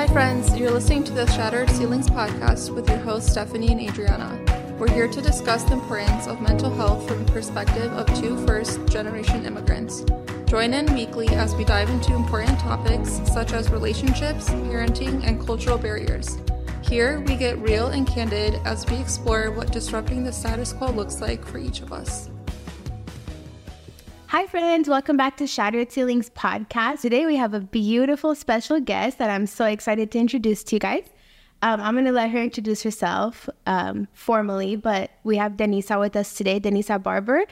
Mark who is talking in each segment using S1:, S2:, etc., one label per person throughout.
S1: Hi, friends. You're listening to the Shattered Ceilings podcast with your hosts, Stephanie and Adriana. We're here to discuss the importance of mental health from the perspective of two first generation immigrants. Join in weekly as we dive into important topics such as relationships, parenting, and cultural barriers. Here, we get real and candid as we explore what disrupting the status quo looks like for each of us.
S2: Hi, friends. Welcome back to Shattered Ceilings podcast. Today, we have a beautiful special guest that I'm so excited to introduce to you guys. Um, I'm going to let her introduce herself um, formally, but we have Denisa with us today, Denisa Barbur.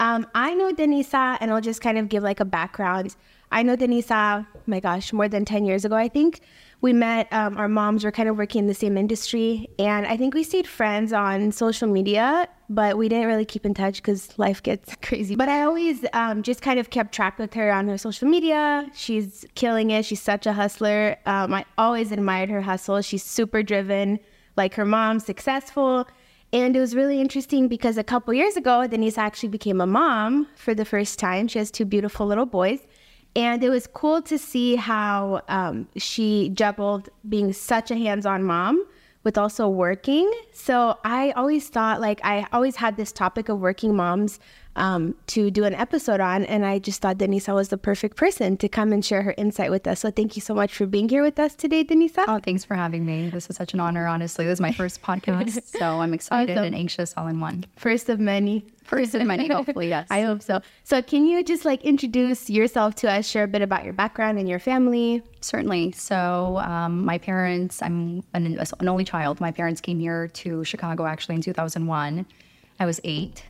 S2: Um, I know Denisa, and I'll just kind of give like a background. I know Denisa, my gosh, more than 10 years ago, I think we met. Um, our moms were kind of working in the same industry, and I think we stayed friends on social media, but we didn't really keep in touch because life gets crazy. But I always um, just kind of kept track with her on her social media. She's killing it. She's such a hustler. Um, I always admired her hustle. She's super driven, like her mom, successful. And it was really interesting because a couple years ago, Denise actually became a mom for the first time. She has two beautiful little boys. And it was cool to see how um, she juggled being such a hands on mom with also working. So I always thought, like, I always had this topic of working moms um, to do an episode on. And I just thought Denisa was the perfect person to come and share her insight with us. So thank you so much for being here with us today, Denisa.
S3: Oh, thanks for having me. This is such an honor, honestly. This is my first podcast. so I'm excited awesome. and anxious all in one.
S2: First of many.
S3: First of many, hopefully, yes.
S2: I hope so. So can you just like introduce yourself to us, share a bit about your background and your family?
S3: Certainly. So um, my parents, I'm an, an only child. My parents came here to Chicago actually in 2001. I was eight.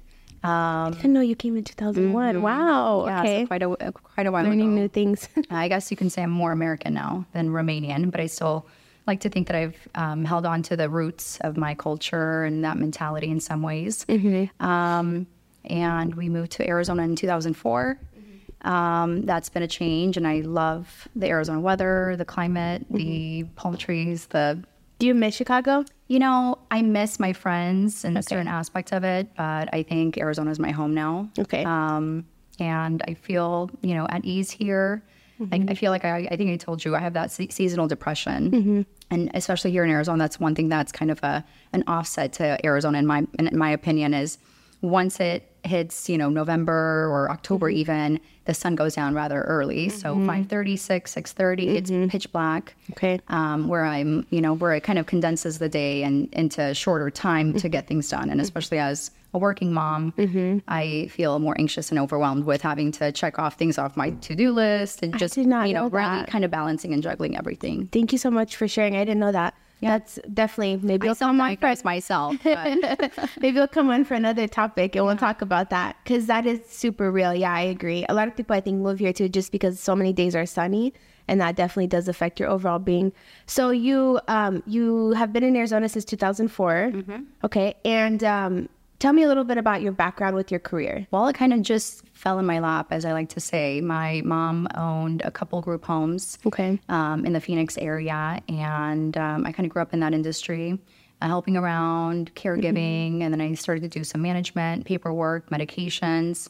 S2: Um, I didn't know you came in 2001. Mm-hmm. Wow.
S3: Yeah,
S2: okay.
S3: So quite a quite a while
S2: Learning
S3: ago.
S2: new things.
S3: I guess you can say I'm more American now than Romanian, but I still like to think that I've um, held on to the roots of my culture and that mentality in some ways. Mm-hmm. Um, and we moved to Arizona in 2004. Mm-hmm. Um, that's been a change, and I love the Arizona weather, the climate, mm-hmm. the palm trees, the
S2: do you miss Chicago?
S3: You know, I miss my friends and okay. certain aspects of it, but I think Arizona is my home now.
S2: Okay.
S3: Um, and I feel, you know, at ease here. Mm-hmm. I, I, feel like I, I think I told you I have that se- seasonal depression, mm-hmm. and especially here in Arizona, that's one thing that's kind of a an offset to Arizona in my in my opinion is once it hits, you know, November or October mm-hmm. even, the sun goes down rather early. Mm-hmm. So 5.30, 6, 6.30, mm-hmm. it's pitch black.
S2: Okay.
S3: Um, where I'm, you know, where it kind of condenses the day and into shorter time to get things done. And especially as a working mom, mm-hmm. I feel more anxious and overwhelmed with having to check off things off my to-do list and just, you know, know really kind of balancing and juggling everything.
S2: Thank you so much for sharing. I didn't know that. Yeah. That's definitely maybe
S3: you'll come on for myself.
S2: maybe you'll come on for another topic and we'll talk about that because that is super real. Yeah, I agree. A lot of people I think move here too just because so many days are sunny, and that definitely does affect your overall being. So you um you have been in Arizona since 2004. Mm-hmm. Okay, and um Tell me a little bit about your background with your career.
S3: Well, it kind of just fell in my lap, as I like to say. My mom owned a couple group homes
S2: okay.
S3: um, in the Phoenix area, and um, I kind of grew up in that industry, uh, helping around, caregiving, mm-hmm. and then I started to do some management, paperwork, medications.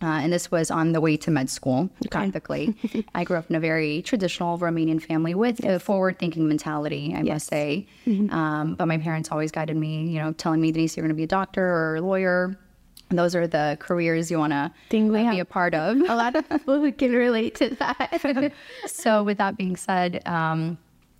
S3: Uh, and this was on the way to med school, okay. practically. I grew up in a very traditional Romanian family with yes. a forward thinking mentality, I yes. must say. Mm-hmm. Um, but my parents always guided me, you know, telling me, Denise, you're going to be a doctor or a lawyer. And those are the careers you want to be a part of.
S2: A lot of people who can relate to that.
S3: so, with that being said, um,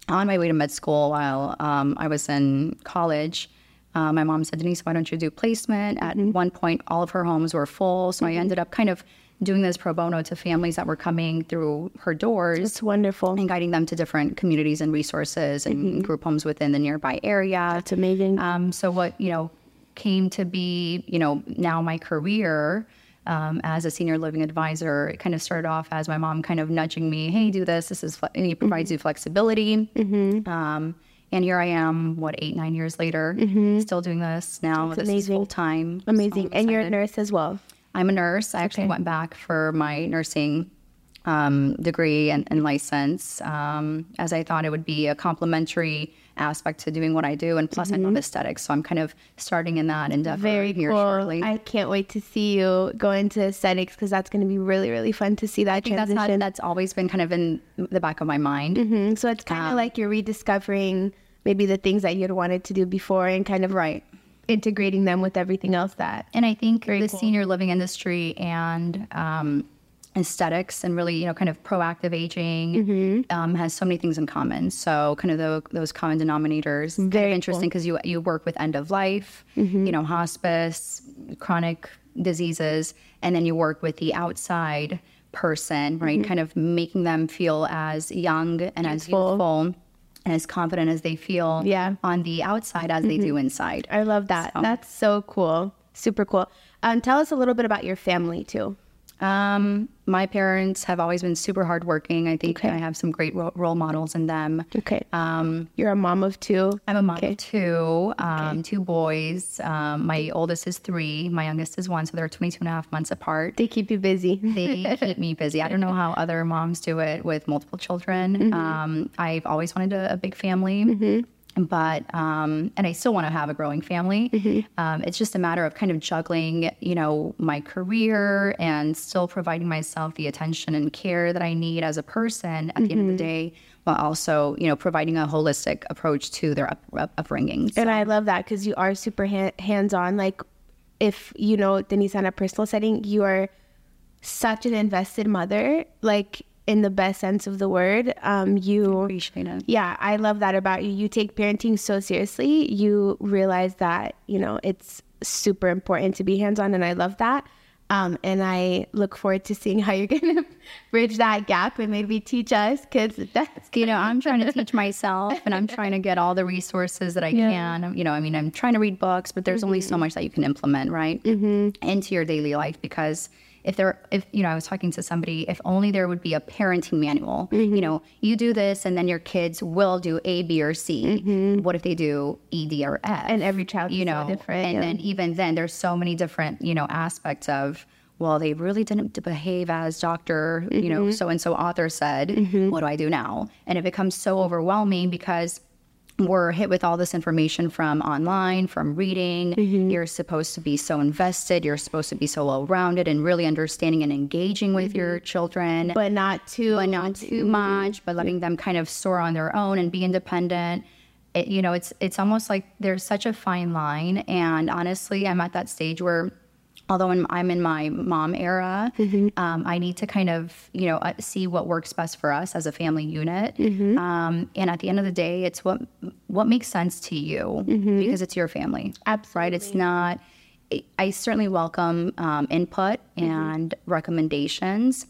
S3: on my way to med school while um, I was in college, uh, my mom said, Denise, why don't you do placement? At mm-hmm. one point, all of her homes were full. So mm-hmm. I ended up kind of doing this pro bono to families that were coming through her doors.
S2: It's wonderful.
S3: And guiding them to different communities and resources and mm-hmm. group homes within the nearby area.
S2: That's amazing.
S3: Um, so what, you know, came to be, you know, now my career um, as a senior living advisor, it kind of started off as my mom kind of nudging me, hey, do this. This is, fle- and he provides mm-hmm. you flexibility. Mm-hmm. Um, and here I am, what, eight, nine years later, mm-hmm. still doing this now. That's this amazing. full time.
S2: Amazing. So and you're a nurse as well.
S3: I'm a nurse. I actually okay. went back for my nursing um, degree and, and license, um, as I thought it would be a complementary aspect to doing what I do. And plus, I love aesthetics. So I'm kind of starting in that endeavor
S2: Mm-hmm. Very
S3: here
S2: cool.
S3: shortly.
S2: I can't wait to see you go into aesthetics because that's going to be really, really fun to see that
S3: I think that's,
S2: transition.
S3: not, that's always been kind of in the back of my mind.
S2: Mhm. So it's kind of
S3: Um,
S2: like you're rediscovering maybe the things that you'd wanted to do before and kind of
S3: Right.
S2: integrating them with everything else that.
S3: And I think
S2: Very
S3: the
S2: cool.
S3: senior living industry and um, aesthetics and really, you know, kind of proactive aging
S2: Mm-hmm.
S3: um, has so many things in common. So kind of the, those common denominators. Kind of
S2: Very
S3: interesting because you you work with end of life,
S2: Mm-hmm.
S3: you know, hospice, chronic diseases, and then you work with the outside person, right?
S2: Mm-hmm.
S3: Kind of making them feel as young and as
S2: Youthful.
S3: youthful and as confident as they feel
S2: Yeah. Mm-hmm.
S3: on the outside as they do inside.
S2: I love that.
S3: So-
S2: That's so cool. Super cool. Um, tell us a little bit about your family too.
S3: Um, my parents have always been super hardworking. I think
S2: Okay.
S3: I have some great ro- role models in them.
S2: Okay.
S3: Um,
S2: You're a mom of two.
S3: I'm a mom
S2: Okay.
S3: of two, um, two boys. Um, my oldest is three. My youngest is one. So they're 22 and a half months apart.
S2: They keep you busy.
S3: They keep me busy. I don't know how other moms do it with multiple children. Um, I've always wanted a, a big family. But um, and I still want to have a growing family. Um, it's just a matter of kind of juggling, you know, my career and still providing myself the attention and care that I need as a person at the end of the day, while also, you know, providing a holistic approach to their up, up, upbringing. So-
S2: And I love that because you are super ha- hands on. Like, if you know Denise on a personal setting, you are such an invested mother, like in the best sense of the word. Um, you
S3: appreciate it.
S2: Yeah, I love that about you. You take parenting so seriously. You realize that, you know, it's super important to be hands on, and I love that. Um, and I look forward to seeing how you're going to bridge that gap and maybe teach us because that's
S3: you know, I'm trying to teach myself and I'm trying to get all the resources that I
S2: Yeah.
S3: can. You know, I mean, I'm trying to read books, but there's only so much that you can implement, right? Mm-hmm. Into your daily life because if there, if, you know, I was talking to somebody, if only there would be a parenting manual, mm-hmm. you know, you do this and then your kids will do A, B, or C. Mm-hmm. What if they do E, D, or F?
S2: And every child
S3: you
S2: is so
S3: know,
S2: different,
S3: And
S2: yeah.
S3: then even then, there's so many different, you know, aspects of, well, they really didn't behave as. You
S2: Mm-hmm.
S3: know, so and so author said. Mm-hmm. What do I do now? And it becomes so overwhelming because we're hit with all this information from online, from reading.
S2: Mm-hmm.
S3: You're supposed to be so invested. You're supposed to be so well rounded and really understanding and engaging with your children
S2: Mm-hmm. but not too.
S3: but not too much, but letting them kind of soar on their own and be independent. It, you know, it's it's almost like there's such a fine line. And honestly, I'm at that stage where, although I'm, I'm in my mom era, um, I need to kind of you know uh, see what works best for us as a family unit. Um, and at the end of the day, it's what what makes sense to you because it's your family, right? It's not. I certainly welcome um, input and recommendations,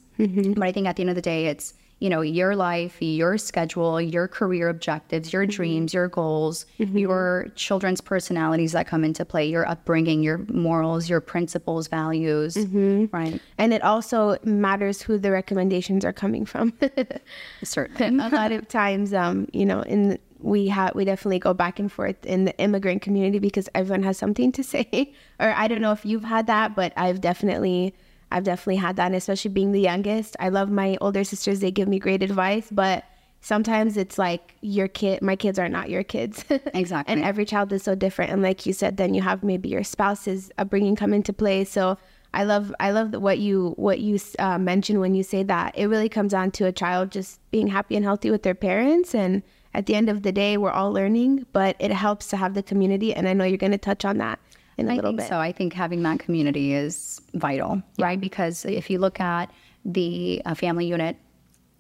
S3: but I think at the end of the day, it's you know your life, your schedule, your career objectives, your mm-hmm. dreams, your goals, mm-hmm. your children's personalities that come into play, your upbringing, your morals, your principles, values, mm-hmm. right?
S2: And it also matters who the recommendations are coming from.
S3: Certainly.
S2: a lot of times, um, you know, in we have we definitely go back and forth in the immigrant community because everyone has something to say. or I don't know if you've had that, but I've definitely I've definitely had that, and especially being the youngest. I love my older sisters; they give me great advice, but sometimes it's like your kid my kids are not your kids
S3: Exactly.
S2: and every child is so different and like you said then you have maybe your spouse's upbringing come into play so i love i love what you what you uh, mentioned when you say that it really comes down to a child just being happy and healthy with their parents and at the end of the day we're all learning but it helps to have the community and i know you're going to touch on that in a
S3: I
S2: little
S3: think
S2: bit
S3: so. I think having that community is vital, right? Because if you look at the uh, family unit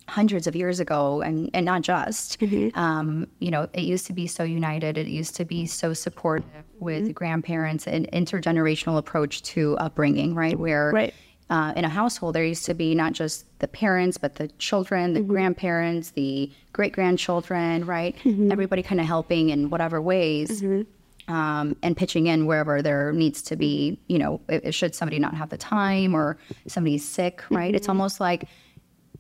S3: hundreds of years ago, and, and not just,
S2: Mm-hmm.
S3: um, you know, it used to be so united. It used to be so supportive with
S2: Mm-hmm.
S3: grandparents, an intergenerational approach to upbringing, right? Where
S2: Right.
S3: uh, in a household, there used to be not just the parents, but the children,
S2: Mm-hmm.
S3: the grandparents, the great grandchildren, right?
S2: Mm-hmm.
S3: Everybody kind of helping in whatever ways. Um, and pitching in wherever there needs to be, you know, if, should somebody not have the time or somebody's sick, right? Mm-hmm. It's almost like,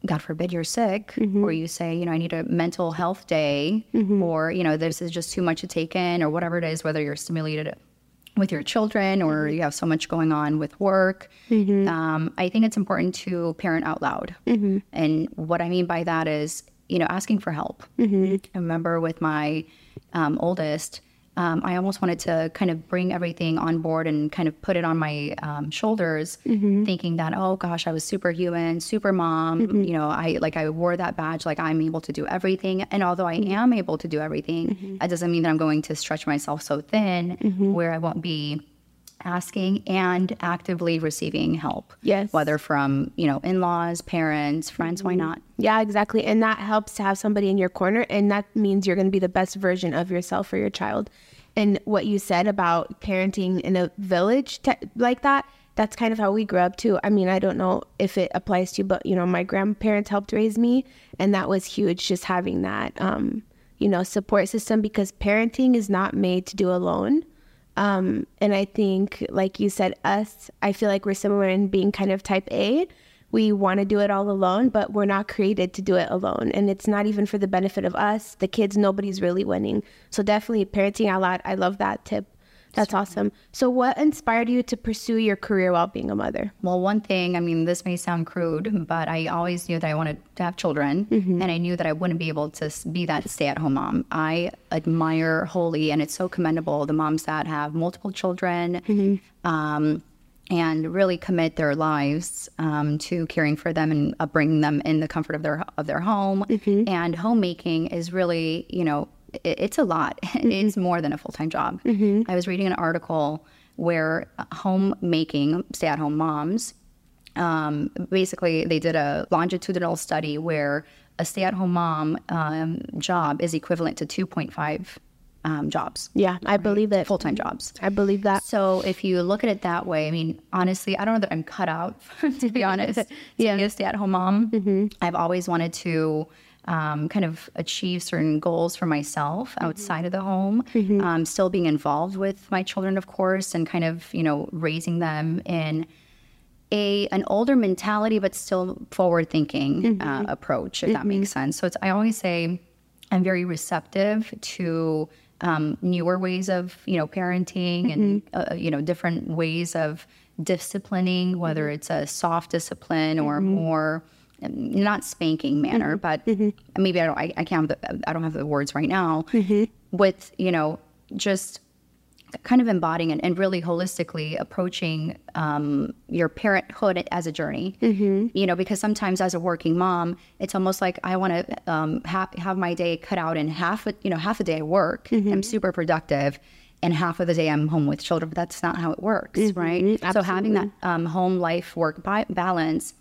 S3: God forbid you're sick, mm-hmm. or you say, you know, I need a mental health day, mm-hmm. or, you know, this is just too much to take in, or whatever it is, whether you're stimulated with your children or you have so much going on with work, um, I think it's important to parent out loud. And what I mean by that is, you know, asking for help. I remember with my um, oldest, um, I almost wanted to kind of bring everything on board and kind of put it on my um, shoulders, mm-hmm. thinking that, oh gosh, I was superhuman, super mom. Mm-hmm. You know, I like I wore that badge, like I'm able to do everything. And although I mm-hmm. am able to do everything, that doesn't mean that I'm going to stretch myself so thin where I won't be asking and actively receiving help.
S2: Yes.
S3: Whether from, you know, in laws, parents, friends, why not?
S2: Yeah, exactly. And that helps to have somebody in your corner. And that means you're going to be the best version of yourself for your child. And what you said about parenting in a village te- like that, that's kind of how we grew up too. I mean, I don't know if it applies to you, but you know, my grandparents helped raise me. And that was huge, just having that, um, you know, support system because parenting is not made to do alone. Um, and I think, like you said, us, I feel like we're similar in being kind of type A. We want to do it all alone, but we're not created to do it alone. And it's not even for the benefit of us, the kids, nobody's really winning. So definitely parenting out loud. I love that tip. That's awesome. So, what inspired you to pursue your career while being a mother?
S3: Well, one thing, I mean, this may sound crude, but I always knew that I wanted to have children, and I knew that I wouldn't be able to be that stay at home mom. I admire wholly, and it's so commendable the moms that have multiple children. Um, and really commit their lives um, to caring for them and uh, bringing them in the comfort of their of their home. And homemaking is really, you know, it, it's a lot. it's more than a full time job. I was reading an article where homemaking, stay at home moms, um, basically they did a longitudinal study where a stay at home mom um, job is equivalent to 2.5 um, jobs,
S2: Yeah, I believe that.
S3: full time jobs.
S2: I believe that.
S3: So if you look at it that way, I mean, honestly, I don't know that I'm cut out, to be honest, yeah. to be a stay-at-home mom. I've always wanted to um, kind of achieve certain goals for myself outside of the home, um, still being involved with my children, of course, and kind of, you know, raising them in a an older mentality, but still forward thinking uh, approach, if that makes sense. So it's I always say I'm very receptive to um, newer ways of you know parenting and mm-hmm. uh, uh, you know different ways of disciplining, whether mm-hmm. it's a soft discipline or mm-hmm. more um, not spanking manner, but maybe I don't I, I can't have the, I don't have the words right now with you know just kind of embodying and, and really holistically approaching um, your parenthood as a journey. Mm-hmm. You know, because sometimes as a working mom, it's almost like I want to um, ha- have my day cut out in half. A, you know, half a day I work, I'm super productive, and half of the day I'm home with children. But that's not how it works, right? So having that um, home life work bi- balance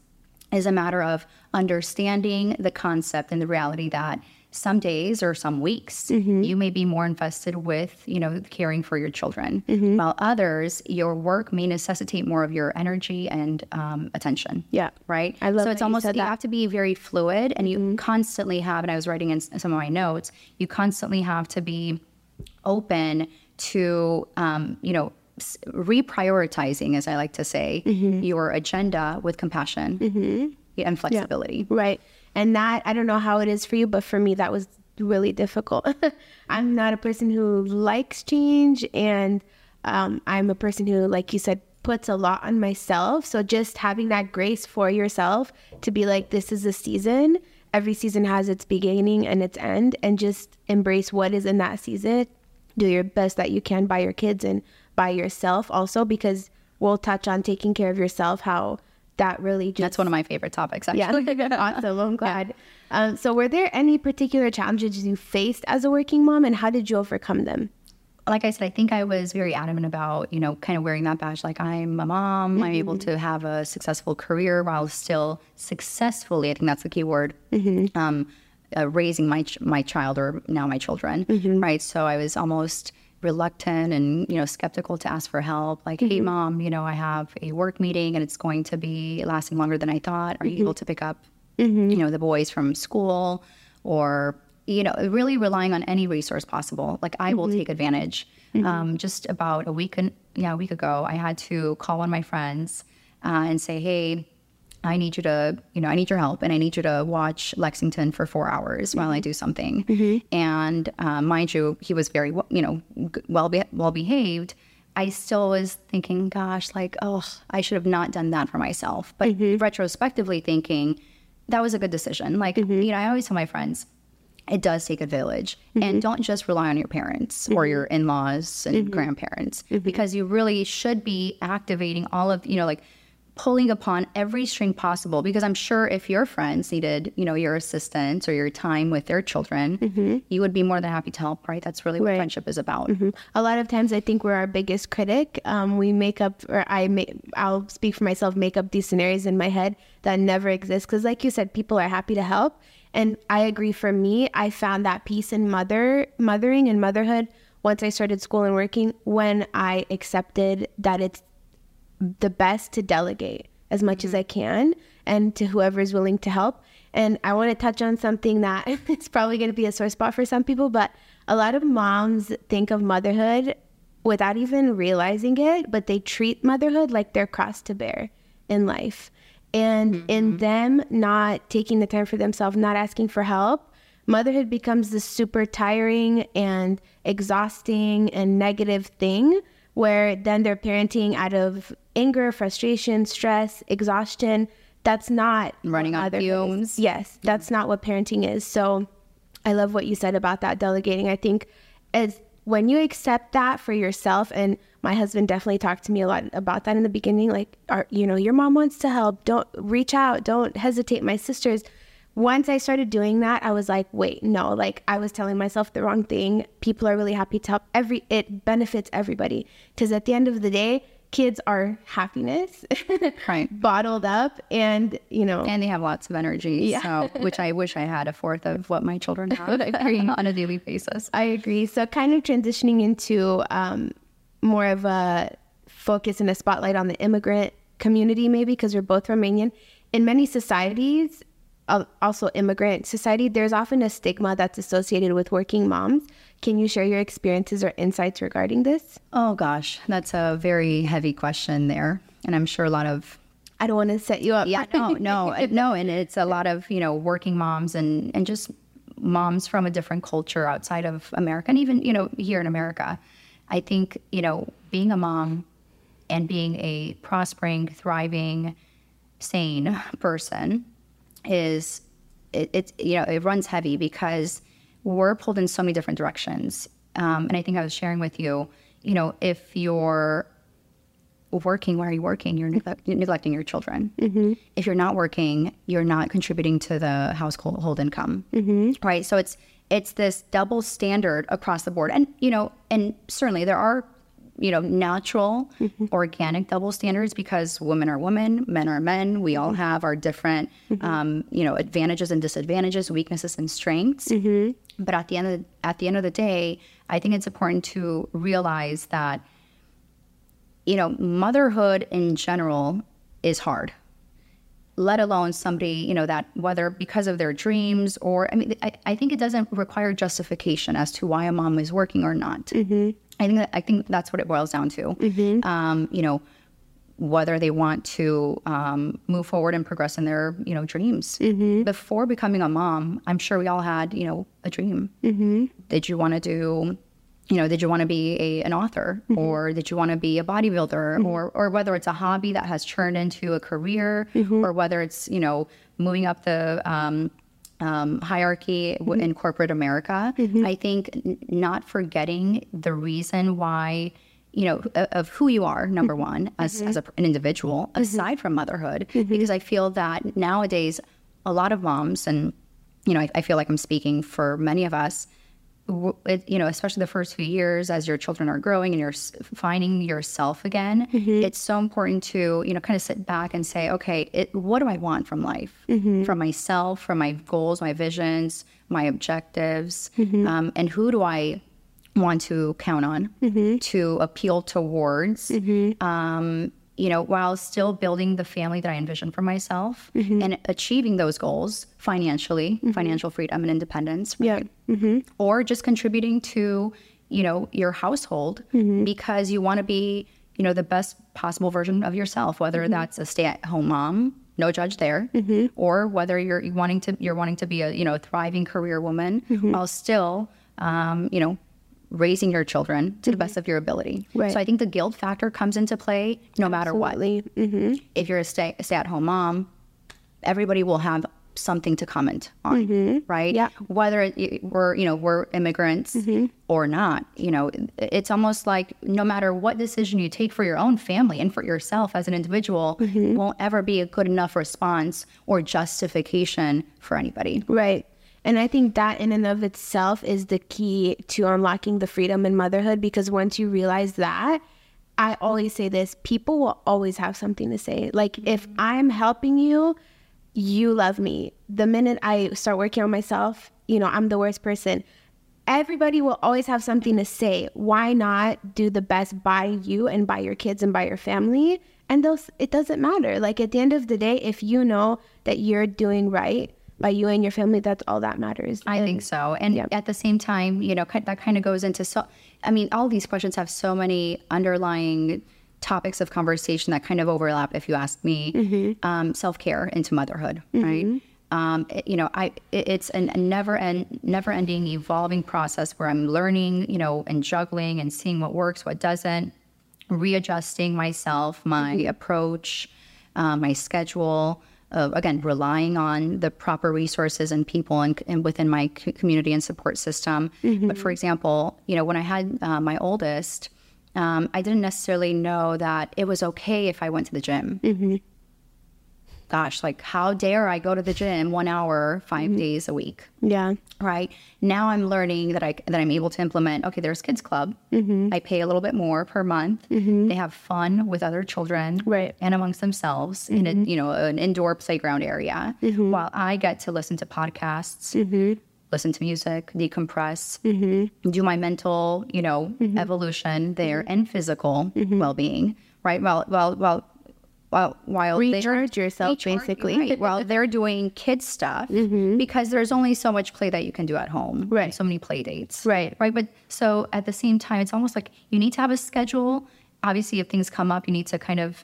S3: is a matter of understanding the concept and the reality that some days or some weeks mm-hmm. you may be more invested with you know caring for your children. Mm-hmm. While others your work may necessitate more of your energy and um, attention.
S2: Yeah.
S3: right?
S2: I love
S3: so it's
S2: you
S3: almost you
S2: that.
S3: have to be very fluid and you mm-hmm. constantly have and i was writing in some of my notes you constantly have to be open to um, you know reprioritizing as i like to say your agenda with compassion and flexibility.
S2: Right. And that, I don't know how it is for you, but for me, that was really difficult. I'm not a person who likes change. And um, I'm a person who, like you said, puts a lot on myself. So just having that grace for yourself to be like, this is a season. Every season has its beginning and its end. And just embrace what is in that season. Do your best that you can by your kids and by yourself also, because we'll touch on taking care of yourself, how that really just
S3: that's one of my favorite topics actually
S2: yeah, awesome. I'm glad. Um, so, were there any particular challenges you faced as a working mom, and how did you overcome them?
S3: like I said, I think I was very adamant about, you know, kind of wearing that badge. Like I'm a mom, I'm able to have a successful career while still successfully, I think that's the key word, um, uh, raising my ch- my child or now my children, right? So I was almost reluctant and you know skeptical to ask for help. Like, hey, mm-hmm. mom, you know, I have a work meeting and it's going to be lasting longer than I thought. Are you mm-hmm. able to pick up, mm-hmm. you know, the boys from school or you know, really relying on any resource possible. Like I will take advantage. Um, just about a week and yeah, a week ago, I had to call one of my friends uh, and say, "Hey, I need you to, you know, I need your help, and I need you to watch Lexington for four hours while I mm-hmm. do something." Mm-hmm. And uh, mind you, he was very, you know, well be- well behaved. I still was thinking, gosh, like, oh, I should have not done that for myself. But mm-hmm. retrospectively thinking, that was a good decision. Like, you know, I always tell my friends, it does take a village. And don't just rely on your parents or your in laws and grandparents because you really should be activating all of, you know, like pulling upon every string possible. Because I'm sure if your friends needed, you know, your assistance or your time with their children, you would be more than happy to help, right? That's really what
S2: Right.
S3: friendship is about.
S2: A lot of times, I think we're our biggest critic. Um, we make up, or I make, I'll speak for myself, make up these scenarios in my head that never exist. Because, like you said, people are happy to help, and I agree. For me, I found that peace in mother, mothering, and motherhood once I started school and working. When I accepted that it's the best to delegate as much as mm-hmm. I can and to whoever is willing to help. And I want to touch on something that is probably going to be a sore spot for some people, but a lot of moms think of motherhood without even realizing it, but they treat motherhood like their cross to bear in life. And in mm-hmm. them not taking the time for themselves, not asking for help, motherhood becomes this super tiring and exhausting and negative thing where then they're parenting out of anger, frustration, stress, exhaustion. That's not
S3: Running on fumes.
S2: Yes, that's not what parenting is. So I love what you said about that delegating. I think as when you accept that for yourself and my husband definitely talked to me a lot about that in the beginning like our, you know your mom wants to help don't reach out don't hesitate my sisters once i started doing that i was like wait no like i was telling myself the wrong thing people are really happy to help every it benefits everybody because at the end of the day kids are happiness
S3: Right.
S2: bottled up and you know
S3: And they have lots of energy. So, which I wish I had a fourth of what my children have on a daily basis.
S2: I agree. So, kind of transitioning into um, more of a focus and a spotlight on the immigrant community, maybe because we're both Romanian. In many societies, also immigrant society, there's often a stigma that's associated with working moms. Can you share your experiences or insights regarding this?
S3: Oh gosh, that's a very heavy question there. And I'm sure a lot of
S2: I don't want to set you up.
S3: yeah, no, no, uh, no, and it's a lot of you know working moms and and just moms from a different culture outside of America, and even you know here in America. I think you know being a mom and being a prospering, thriving, sane person is it, it's you know it runs heavy because we're pulled in so many different directions. Um, and I think I was sharing with you, you know, if you're working, why are you working? You're, neglect- you're neglecting your children. If you're not working, you're not contributing to the household income, right? So it's it's this double standard across the board, and you know, and certainly there are you know natural, mm-hmm. organic double standards because women are women, men are men. We all mm-hmm. have our different mm-hmm. um, you know advantages and disadvantages, weaknesses and strengths. But at the end of the, at the end of the day, I think it's important to realize that you know, motherhood in general is hard, let alone somebody, you know, that whether because of their dreams or, I mean, I, I think it doesn't require justification as to why a mom is working or not. I think that, I think that's what it boils down to. Um, you know, whether they want to um, move forward and progress in their, you know, dreams. Before becoming a mom, I'm sure we all had, you know, a dream. Did you want to do you know, did you want to be a, an author? Or did you want to be a bodybuilder? Or, or whether it's a hobby that has turned into a career. Or whether it's, you know, moving up the um, um, hierarchy w- mm-hmm. in corporate America. Mm-hmm. I think n- not forgetting the reason why, you know, o- of who you are, number mm-hmm. one, as, as a, an individual, aside from motherhood, because I feel that nowadays a lot of moms, and, you know, I, I feel like I'm speaking for many of us, you know, especially the first few years as your children are growing and you're finding yourself again, mm-hmm. it's so important to, you know, kind of sit back and say, okay, it, what do I want from life, mm-hmm. from myself, from my goals, my visions, my objectives, mm-hmm. um, and who do I want to count on to appeal towards, um, you know, while still building the family that I envision for myself mm-hmm. and achieving those goals financially, mm-hmm. financial freedom and independence,
S2: Yeah. Mm-hmm.
S3: or just contributing to, you know, your household because you want to be, you know, the best possible version of yourself, whether that's a stay-at-home mom, no judge there, or whether you're wanting to you're wanting to be a you know thriving career woman while still, um, you know, raising your children to the best of your ability.
S2: Mm-hmm. Right.
S3: So I think the guilt factor comes into play no matter what.
S2: Absolutely. hmm
S3: If you're a stay, stay at home mom, everybody will have something to comment on, right?
S2: Mm-hmm. Yeah.
S3: Whether it, we're, you know, we're immigrants
S2: Mm-hmm.
S3: or not, you know, it's almost like no matter what decision you take for your own family and for yourself as an individual,
S2: Mm-hmm.
S3: won't ever be a good enough response or justification for anybody.
S2: Right. And I think that in and of itself is the key to unlocking the freedom in motherhood because once you realize that, I always say this people will always have something to say. Like, if mm-hmm. I'm helping you, you love me. The minute I start working on myself, you know, I'm the worst person. Everybody will always have something to say. Why not do the best by you and by your kids and by your family? And those, it doesn't matter. Like at the end of the day, if you know that you're doing right by you and your family, that's all that matters.
S3: I think so. And
S2: Yeah.
S3: at the same time, you know, that kind of goes into so, I mean, all these questions have so many underlying topics of conversation that kind of overlap, if you ask me. Um, Self care into motherhood, right? Um, it- you know, I it, it's an, a never end, never ending, evolving process where I'm learning, you know, and juggling and seeing what works, what doesn't, readjusting myself, my approach, uh, my schedule. Uh, again, relying on the proper resources and people and, and within my c- community and support system. But for example, you know, when I had uh, my oldest, um, I didn't necessarily know that it was okay if I went to the gym. Gosh, like how dare I go to the gym one hour, 5 mm-hmm. days a week?
S2: yeah.
S3: right? Now i'm learning that i that i'm able to implement okay there's kids club.
S2: Mm-hmm.
S3: i pay a little bit more per month. Mm-hmm. They have fun with other children
S2: Right.
S3: and amongst themselves in a mm-hmm. you know an indoor playground area. While i get to listen to podcasts listen to music decompress do my mental you know evolution there and physical well-being right? While while while while while they-
S2: Recharge yourself,
S3: Recharge,
S2: basically.
S3: right, while they're doing kid stuff mm-hmm. because there's only so much play that you can do at home.
S2: Right.
S3: so many play dates.
S2: Right.
S3: right but so at the same time it's almost like you need to have a schedule. Obviously if things come up you need to kind of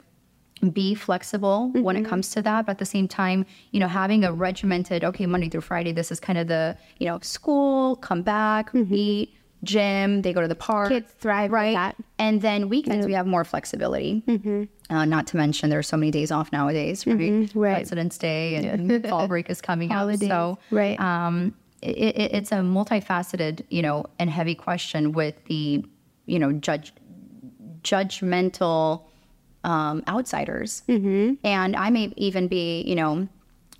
S3: be flexible when it mm-hmm. comes to that. But at the same time you know having a regimented okay monday through friday this is kind of the you know school come back mm-hmm. eat gym they go to the park
S2: Kids thrive
S3: right
S2: that.
S3: and then weekends we have more flexibility uh, not to mention there's so many days off nowadays right
S2: right.
S3: president's day and fall break is coming
S2: Holidays,
S3: up so
S2: right.
S3: um, it, it, it's a multifaceted, you know, and heavy question with the, you know, judge judgmental um, outsiders, mm-hmm. and I may even be, you know.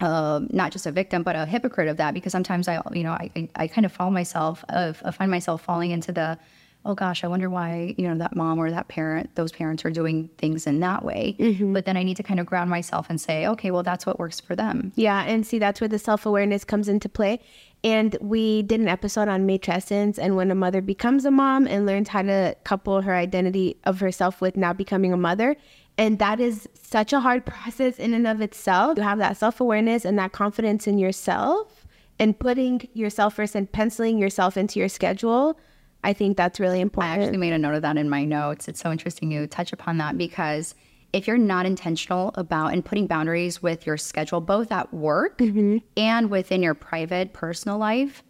S3: Uh, not just a victim, but a hypocrite of that, because sometimes I, you know, I, I, I kind of fall myself, of, I find myself falling into the, oh gosh, I wonder why, you know, that mom or that parent, those parents are doing things in that way. But then I need to kind of ground myself and say, okay, well, that's what works for them.
S2: Yeah, and see that's where the self awareness comes into play. And we did an episode on matrescence and when a mother becomes a mom and learns how to couple her identity of herself with now becoming a mother. And that is such a hard process in and of itself. You have that self awareness and that confidence in yourself and putting yourself first and penciling yourself into your schedule. I think that's really important.
S3: I actually made a note of that in my notes. It's so interesting you touch upon that because if you're not intentional about and putting boundaries with your schedule, both at work mm-hmm. and within your private personal life,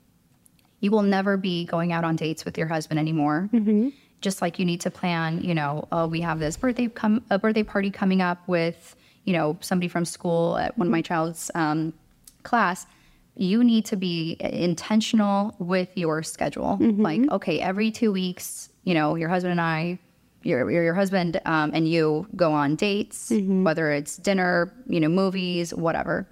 S3: you will never be going out on dates with your husband anymore. Mm-hmm. Just like you need to plan, you know, oh, we have this birthday come a birthday party coming up with, you know, somebody from school at one of my child's um, class. You need to be intentional with your schedule. Like, okay, every two weeks, you know, your husband and I your your, your husband um, and you go on dates, whether it's dinner, you know, movies, whatever.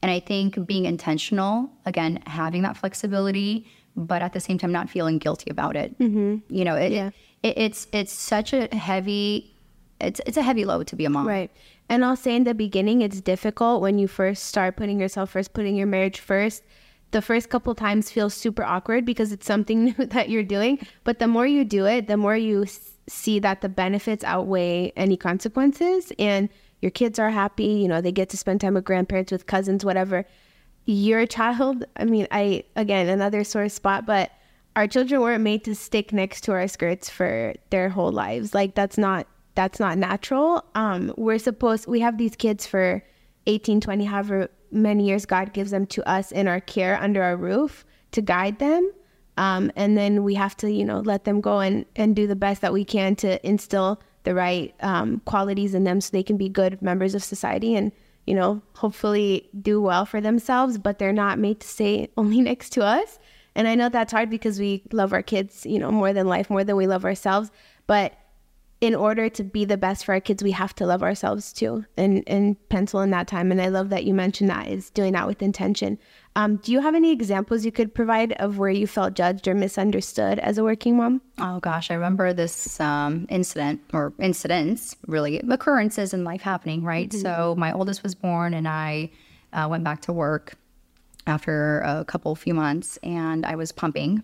S3: And I think being intentional, again, having that flexibility, but at the same time not feeling guilty about it. Mm-hmm. You know, it, it, it's it's such a heavy, it's it's a heavy load to be a mom.
S2: Right. And I'll say in the beginning, it's difficult when you first start putting yourself first, putting your marriage first. The first couple times feels super awkward because it's something new that you're doing. But the more you do it, the more you s- see that the benefits outweigh any consequences. And your kids are happy. You know, they get to spend time with grandparents, with cousins, whatever. Your child, I mean, I, again, another sore spot, but our children weren't made to stick next to our skirts for their whole lives. Like, that's not that's not natural. Um, we're supposed we have these kids for 18, 20, however many years God gives them to us in our care under our roof to guide them. Um, and then we have to, you know, let them go and, and do the best that we can to instill the right um, qualities in them so they can be good members of society and, you know, hopefully do well for themselves, but they're not made to stay only next to us. And I know that's hard because we love our kids, you know, more than life, more than we love ourselves. But in order to be the best for our kids, we have to love ourselves too and, and pencil in that time. And I love that you mentioned that is doing that with intention. Um, do you have any examples you could provide of where you felt judged or misunderstood as a working mom?
S3: Oh gosh, I remember this um, incident or incidents, really occurrences in life happening, right? Mm-hmm. So my oldest was born and I uh, went back to work after a couple few months and I was pumping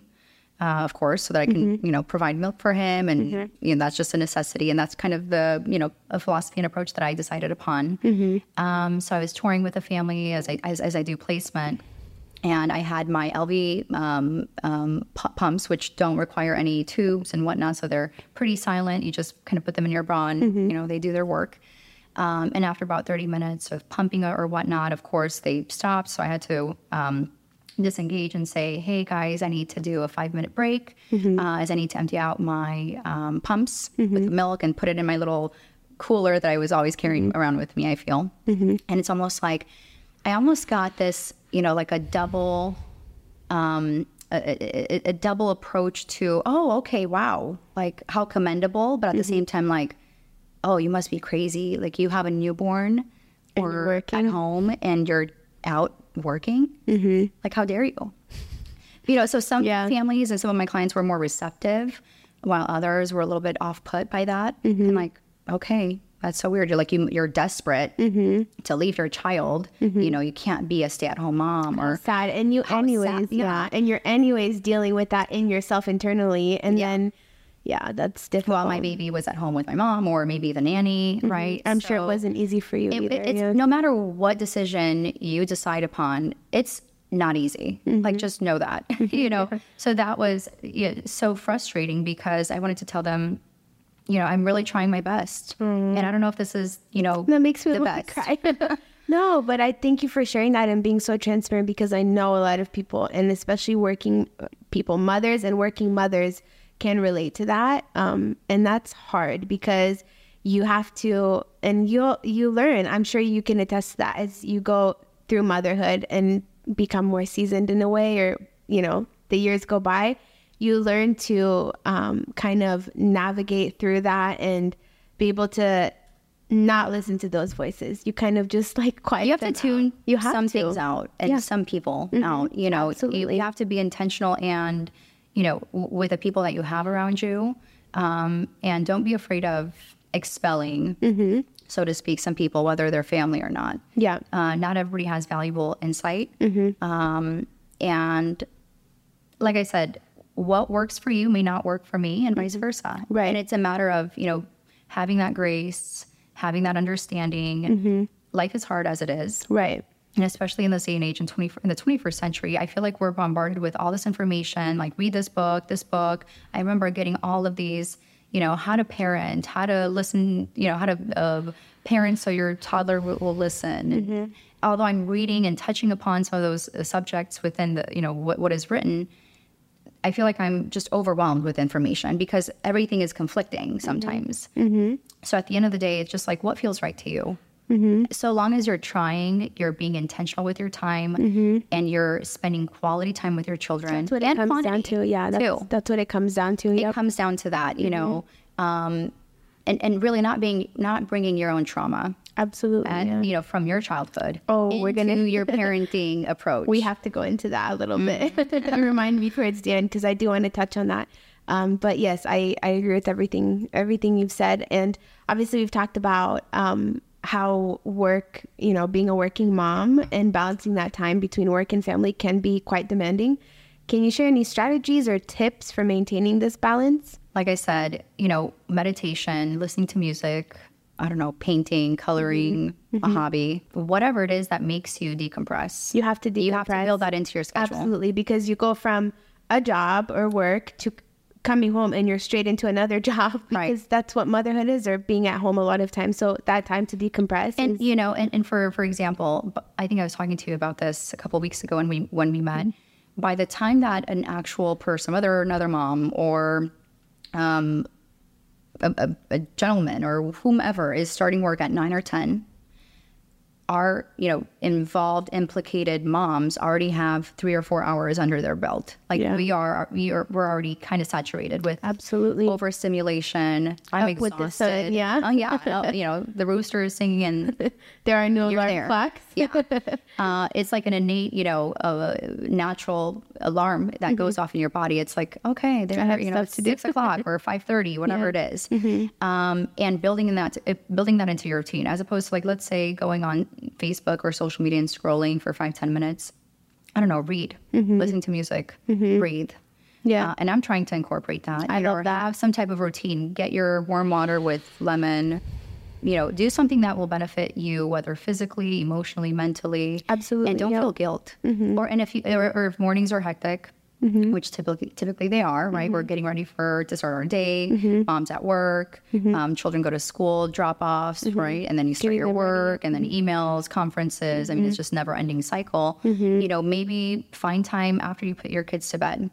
S3: uh, of course, so that I can, mm-hmm. you know, provide milk for him. And, mm-hmm. you know, that's just a necessity. And that's kind of the, you know, a philosophy and approach that I decided upon. Mm-hmm. Um, so I was touring with a family as I, as, as I do placement. And I had my Elvie um, um, p- pumps, which don't require any tubes and whatnot. So they're pretty silent. You just kind of put them in your bra and, mm-hmm. you know, they do their work. Um, and after about 30 minutes of pumping or whatnot, of course, they stopped. So I had to um, disengage and say, hey guys, I need to do a five minute break mm-hmm. uh, as I need to empty out my um, pumps mm-hmm. with milk and put it in my little cooler that I was always carrying mm-hmm. around with me, I feel. Mm-hmm. And it's almost like I almost got this, you know, like a double. Um, a, a, a, double approach to oh okay wow like how commendable but at the mm-hmm. same time like oh you must be crazy like you have a newborn or at home and you're out working. Mm-hmm. Like, how dare you? You know, so some yeah. families and some of my clients were more receptive, while others were a little bit off put by that. Mm-hmm. And like, okay, that's so weird. You're like you, you're desperate mm-hmm. to leave your child. Mm-hmm. You know, you can't be a stay-at-home mom or
S2: sad. And you, anyways, sad, yeah. yeah. and you're anyways dealing with that in yourself internally, and yeah. then yeah, that's difficult.
S3: While my baby was at home with my mom or maybe the nanny, mm-hmm. right?
S2: I'm so sure it wasn't easy for you it, either.
S3: It's, yeah. No matter what decision you decide upon, it's not easy. Mm-hmm. Like, just know that, you know? so that was yeah, so frustrating because I wanted to tell them, you know, I'm really trying my best. Mm. And I don't know if this is, you know,
S2: that makes me the best. cry. no, but I thank you for sharing that and being so transparent because I know a lot of people, and especially working people, mothers and working mothers, can relate to that. Um, and that's hard because you have to, and you'll, you learn, I'm sure you can attest to that as you go through motherhood and become more seasoned in a way, or, you know, the years go by, you learn to um, kind of navigate through that and be able to not listen to those voices. You kind of just like quiet.
S3: You have to tune you have some to. things out and yeah. some people mm-hmm. out. You know, you, you, have to be intentional and you know, w- with the people that you have around you. Um, and don't be afraid of expelling, mm-hmm. so to speak, some people, whether they're family or not.
S2: Yeah.
S3: Uh, not everybody has valuable insight. Mm-hmm. Um, and like I said, what works for you may not work for me, and vice mm-hmm. versa.
S2: Right.
S3: And it's a matter of, you know, having that grace, having that understanding. Mm-hmm. Life is hard as it is.
S2: Right
S3: and especially in this day and age in 20 in the 21st century i feel like we're bombarded with all this information like read this book this book i remember getting all of these you know how to parent how to listen you know how to uh, parent so your toddler will, will listen mm-hmm. although i'm reading and touching upon some of those uh, subjects within the you know what, what is written i feel like i'm just overwhelmed with information because everything is conflicting mm-hmm. sometimes mm-hmm. so at the end of the day it's just like what feels right to you Mm-hmm. So long as you're trying, you're being intentional with your time, mm-hmm. and you're spending quality time with your children.
S2: That's what it comes down to. Yeah, that's, too. that's what it comes down to.
S3: Yep. It comes down to that, you mm-hmm. know, um, and and really not being not bringing your own trauma.
S2: Absolutely,
S3: and yeah. you know, from your childhood.
S2: Oh, we're gonna
S3: your parenting approach.
S2: We have to go into that a little bit. Mm-hmm. Remind me towards the end because I do want to touch on that. Um, but yes, I, I agree with everything everything you've said, and obviously we've talked about um, how work, you know, being a working mom and balancing that time between work and family can be quite demanding. Can you share any strategies or tips for maintaining this balance?
S3: Like I said, you know, meditation, listening to music, I don't know, painting, coloring, mm-hmm. a hobby, whatever it is that makes you decompress.
S2: You have to decompress.
S3: You have to build that into your schedule.
S2: Absolutely, because you go from a job or work to coming home and you're straight into another job because right. that's what motherhood is or being at home a lot of times so that time to decompress
S3: and is- you know and, and for for example i think i was talking to you about this a couple weeks ago when we when we met by the time that an actual person, whether another mom or um, a, a, a gentleman or whomever is starting work at nine or 10, our you know involved implicated moms already have three or four hours under their belt like
S2: Yeah.
S3: we are we are we're already kind of saturated with
S2: Absolutely.
S3: overstimulation i'm
S2: Up with the
S3: exhausted
S2: sun, yeah.
S3: oh yeah you know the rooster is singing and
S2: There are no alarm clocks.
S3: Yeah. Uh, it's like an innate you know uh, natural alarm that goes off in your body. It's like okay there
S2: Mm-hmm. have
S3: you know
S2: to
S3: six o'clock or 5.30 whatever it is. um, and building in that uh, building that into your routine as opposed to like let's say going on facebook or social media and scrolling for five ten minutes. I don't know read listening to music breathe.
S2: Yeah.
S3: uh, and i'm trying to incorporate that
S2: I love that.
S3: have some type of routine. Get your warm water with lemon you know do something that will benefit you whether physically emotionally mentally.
S2: Absolutely,
S3: and don't
S2: yep.
S3: feel guilt. Or and if you or, or if mornings are hectic which typically typically they are right? We're getting ready for to start our day. Mom's at work. Um, children go to school drop offs right? And then you start your work and then emails conferences. I mean it's just never ending cycle. You know maybe find time after you put your kids to bed.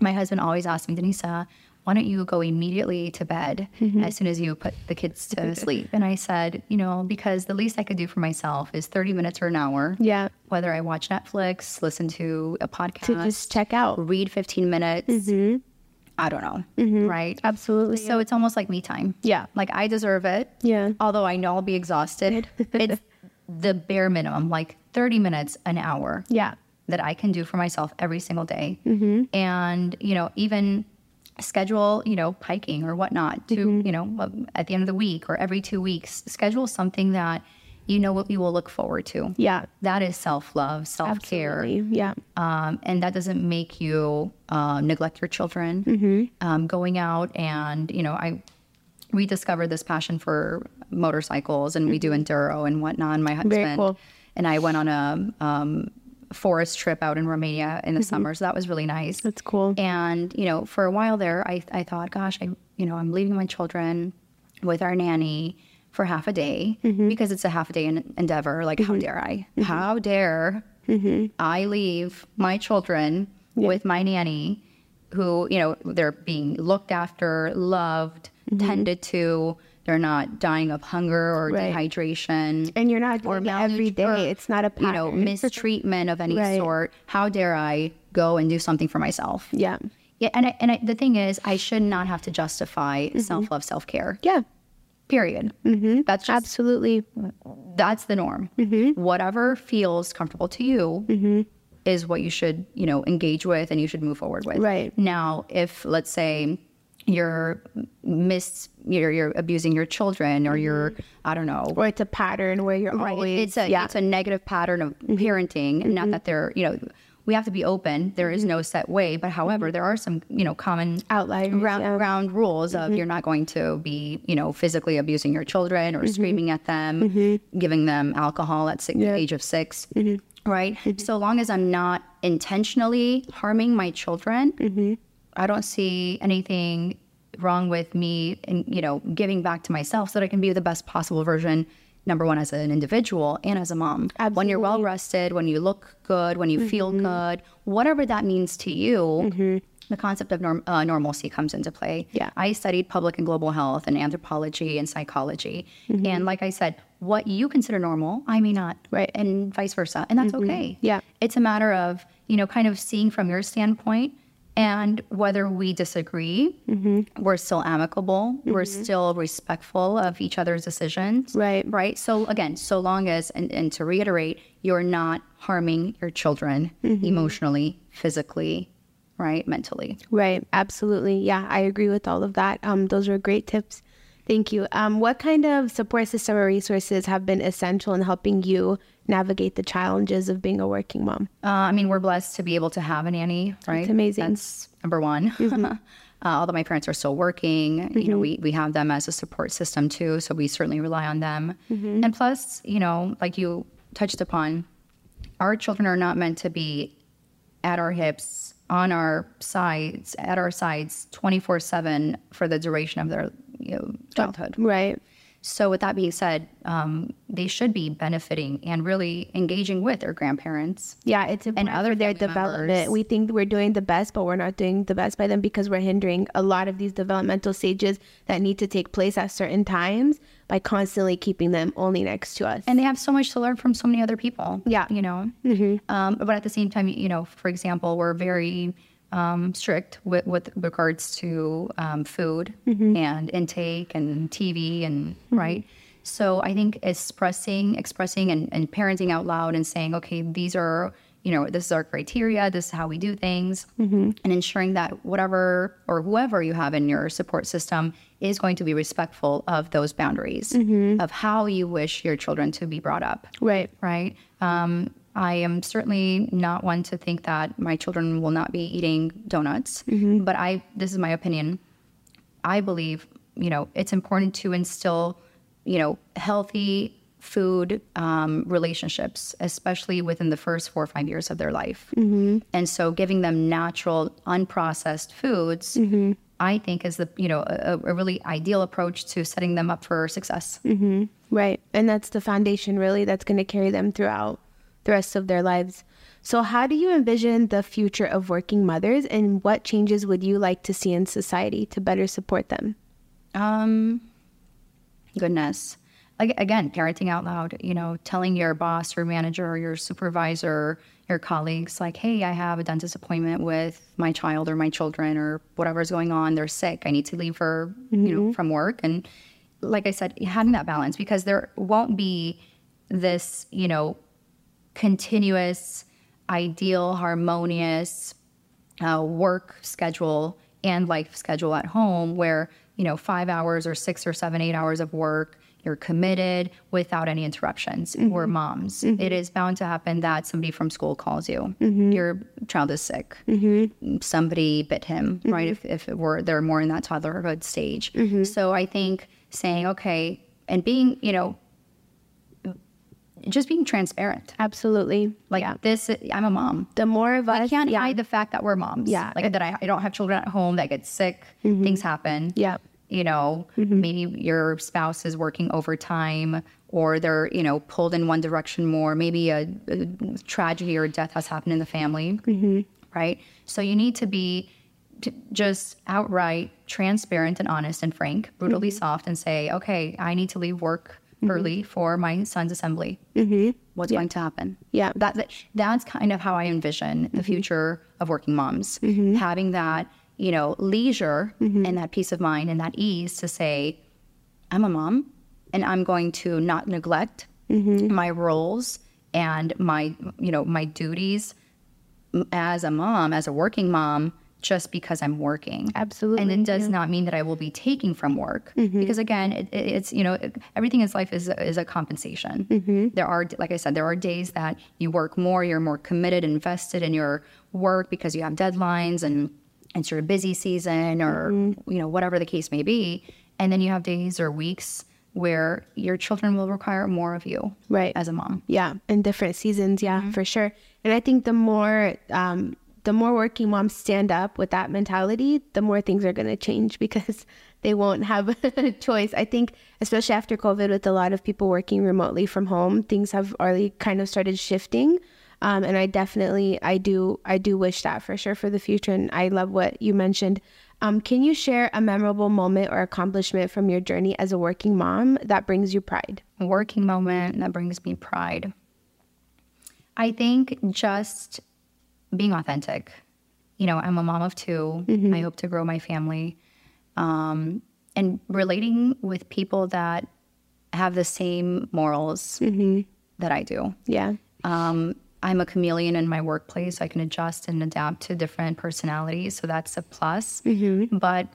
S3: My husband always asks me denisa why don't you go immediately to bed mm-hmm. as soon as you put the kids to sleep? And I said, you know, because the least I could do for myself is 30 minutes or an hour.
S2: Yeah.
S3: Whether I watch Netflix, listen to a podcast,
S2: To just check out.
S3: read 15 minutes. Mm-hmm. I don't know. Mm-hmm. Right.
S2: Absolutely.
S3: So it's almost like me time.
S2: Yeah.
S3: Like I deserve it.
S2: Yeah.
S3: Although I know I'll be exhausted, it's the bare minimum, like 30 minutes, an hour
S2: Yeah.
S3: that I can do for myself every single day. And, you know, even schedule, you know, hiking or whatnot to, you know, um, at the end of the week or every two weeks, schedule something that you know what you will look forward to.
S2: Yeah.
S3: That is self love, self care.
S2: Yeah.
S3: Um, and that doesn't make you uh, neglect your children.
S2: Mm-hmm.
S3: Um, going out and, you know, I rediscovered this passion for motorcycles and we do enduro and whatnot. And my husband
S2: Mm-hmm. cool.
S3: and I went on a um, forest trip out in Romania in the summer. So that was really nice.
S2: Mm-hmm. That's cool.
S3: And, you know, for a while there, I, I thought, gosh, I, you know, I'm leaving my children with our nanny for half a day
S2: Mm-hmm.
S3: because it's a half a day en- endeavor. Like, how dare I? How dare
S2: Mm-hmm.
S3: I leave my children with my nanny who, you know, they're being looked after, loved,
S2: Mm-hmm.
S3: tended to. They're not dying of hunger or
S2: Right.
S3: dehydration
S2: And you're not doing it every
S3: or,
S2: day. It's not a
S3: you know mistreatment of any
S2: Right.
S3: sort. How dare I go and do something for myself?
S2: Yeah.
S3: Yeah, and I, and I, the thing is, I should not have to justify
S2: Mm-hmm.
S3: self love, self care.
S2: Yeah.
S3: Period. Mm-hmm. That's just
S2: Absolutely.
S3: that's the norm.
S2: Mm-hmm.
S3: Whatever feels comfortable to you is what you should you know engage with, and you should move forward with.
S2: Right.
S3: now, if let's say you're mis you're, you're abusing your children or you're mm-hmm. I don't know
S2: Or it's a pattern where you're
S3: Right.
S2: always
S3: It's a
S2: yeah.
S3: it's a negative pattern of mm-hmm. parenting. Not mm-hmm. that they're you know we have to be open. There is no set way, but however, there are some you know common
S2: Outliers,
S3: ground,
S2: yeah.
S3: ground rules of you're not going to be you know physically abusing your children or screaming at them, giving them alcohol at six, age of 6 right? So long as I'm not intentionally harming my children, I don't see anything wrong with me and you know giving back to myself so that I can be the best possible version number one as an individual and as a mom. Absolutely. when you're well rested when you look good when you feel mm-hmm. good whatever that means to you mm-hmm. the concept of norm, uh, normalcy comes into play.
S2: Yeah.
S3: i studied public and global health and anthropology and psychology. Mm-hmm. And like i said what you consider normal i may not.
S2: Right.
S3: and vice versa. And that's okay.
S2: Yeah.
S3: it's a matter of you know kind of seeing from your standpoint and whether we disagree we're still amicable we're still respectful of each other's decisions
S2: Right.
S3: right so again so long as and, and to reiterate you're not harming your children emotionally physically right mentally
S2: Right. Absolutely. Yeah, I agree with all of that. Um, those are great tips. Thank you. Um, what kind of support system or resources have been essential in helping you navigate the challenges of being a working mom?
S3: Uh, I mean, we're blessed to be able to have a nanny, right?
S2: It's amazing.
S3: That's number one. uh, although my parents are still working, you know, we, we have them as a support system too. So we certainly rely on them. And plus, you know, like you touched upon, our children are not meant to be at our hips, on our sides, at our sides 24 7 for the duration of their you know, childhood.
S2: Right.
S3: So, with that being said, um, they should be benefiting and really engaging with their grandparents.
S2: Yeah, it's important
S3: other
S2: for their development.
S3: members.
S2: We think we're doing the best, but we're not doing the best by them because we're hindering a lot of these developmental stages that need to take place at certain times by constantly keeping them only next to us.
S3: And they have so much to learn from so many other people.
S2: Yeah.
S3: You know? Um, but at the same time, you know, for example, we're very um, strict with, with regards to um, food and intake and TV and right. So I think expressing, expressing and, and parenting out loud and saying, okay, these are, you know, this is our criteria, this is how we do things, and ensuring that whatever or whoever you have in your support system is going to be respectful of those boundaries of how you wish your children to be brought up
S2: right.
S3: right? Um, I am certainly not one to think that my children will not be eating donuts, mm-hmm. but I this is my opinion. I believe you know it's important to instill you know healthy food um, relationships, especially within the first four or five years of their life. Mm-hmm. And so, giving them natural, unprocessed foods. Mm-hmm. I think is the you know a, a really ideal approach to setting them up for success.
S2: Right. And that's the foundation, really, that's going to carry them throughout the rest of their lives. So, how do you envision the future of working mothers and what changes would you like to see in society to better support them?
S3: Um, goodness. Like again, parenting out loud. You know, telling your boss, your manager, or your supervisor, your colleagues, like, "Hey, I have a dentist appointment with my child or my children or whatever's going on. They're sick. I need to leave for you know from work." And like I said, having that balance because there won't be this you know continuous, ideal, harmonious uh, work schedule and life schedule at home where you know five hours or six or seven eight hours of work you're committed without any interruptions we're mm-hmm. moms. Mm-hmm. It is bound to happen that somebody from school calls you. Mm-hmm. Your child is sick. Somebody bit him right? If, if it were they're more in that toddlerhood stage. So i think saying okay and being you know just being transparent
S2: Absolutely.
S3: like
S2: yeah.
S3: this i'm a mom
S2: the more of us,
S3: I can't
S2: yeah.
S3: hide the fact that we're moms.
S2: Yeah.
S3: Like that I, I don't have children at home that get sick, mm-hmm. things happen.
S2: Yeah.
S3: You know, mm-hmm. maybe your spouse is working overtime or they're, you know, pulled in one direction more. Maybe a, a tragedy or death has happened in the family. Mm-hmm. Right. So you need to be t- just outright transparent and honest and frank, brutally soft, and say, okay, I need to leave work Mm-hmm. early for my son's assembly. Mm-hmm. What's going to happen?
S2: Yeah.
S3: that, that that's kind of how I envision the mm-hmm. future of working moms. Having that you know leisure and that peace of mind and that ease to say, I'm a mom, and I'm going to not neglect my roles and my you know my duties as a mom, as a working mom, just because I'm working.
S2: Absolutely,
S3: And it does not mean that I will be taking from work mm-hmm. because again, it, it- it's you know everything in life is is a compensation. Mm-hmm. There are like I said, there are days that you work more, you're more committed, invested in your work because you have deadlines and it's your busy season or mm-hmm. you know whatever the case may be, and then you have days or weeks where your children will require more of you
S2: Right.
S3: as a mom.
S2: Yeah, in different seasons, yeah, for sure. And I think the more um, the more working moms stand up with that mentality, the more things are going to change because they won't have a choice. I think, especially after COVID, with a lot of people working remotely from home, things have already kind of started shifting. Um, and I definitely, I do, I do wish that for sure for the future. And I love what you mentioned. Um, can you share a memorable moment or accomplishment from your journey as a working mom that brings you pride?
S3: working moment that brings me pride. I think just being authentic. You know, I'm a mom of 2 I hope to grow my family. Um, and relating with people that have the same morals that I do.
S2: Yeah.
S3: Um, I'm a chameleon in my workplace. I can adjust and adapt to different personalities. So that's a plus. But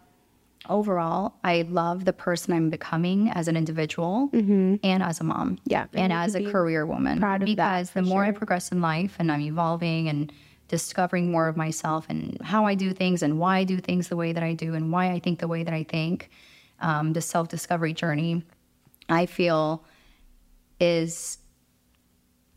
S3: overall, I love the person I'm becoming as an individual and as a mom.
S2: Yeah, and
S3: And as a career woman.
S2: proud of that,
S3: because the more I progress in life and I'm evolving and discovering more of myself and how I do things and why I do things the way that I do and why I think the way that I think, um, the self discovery journey, I feel is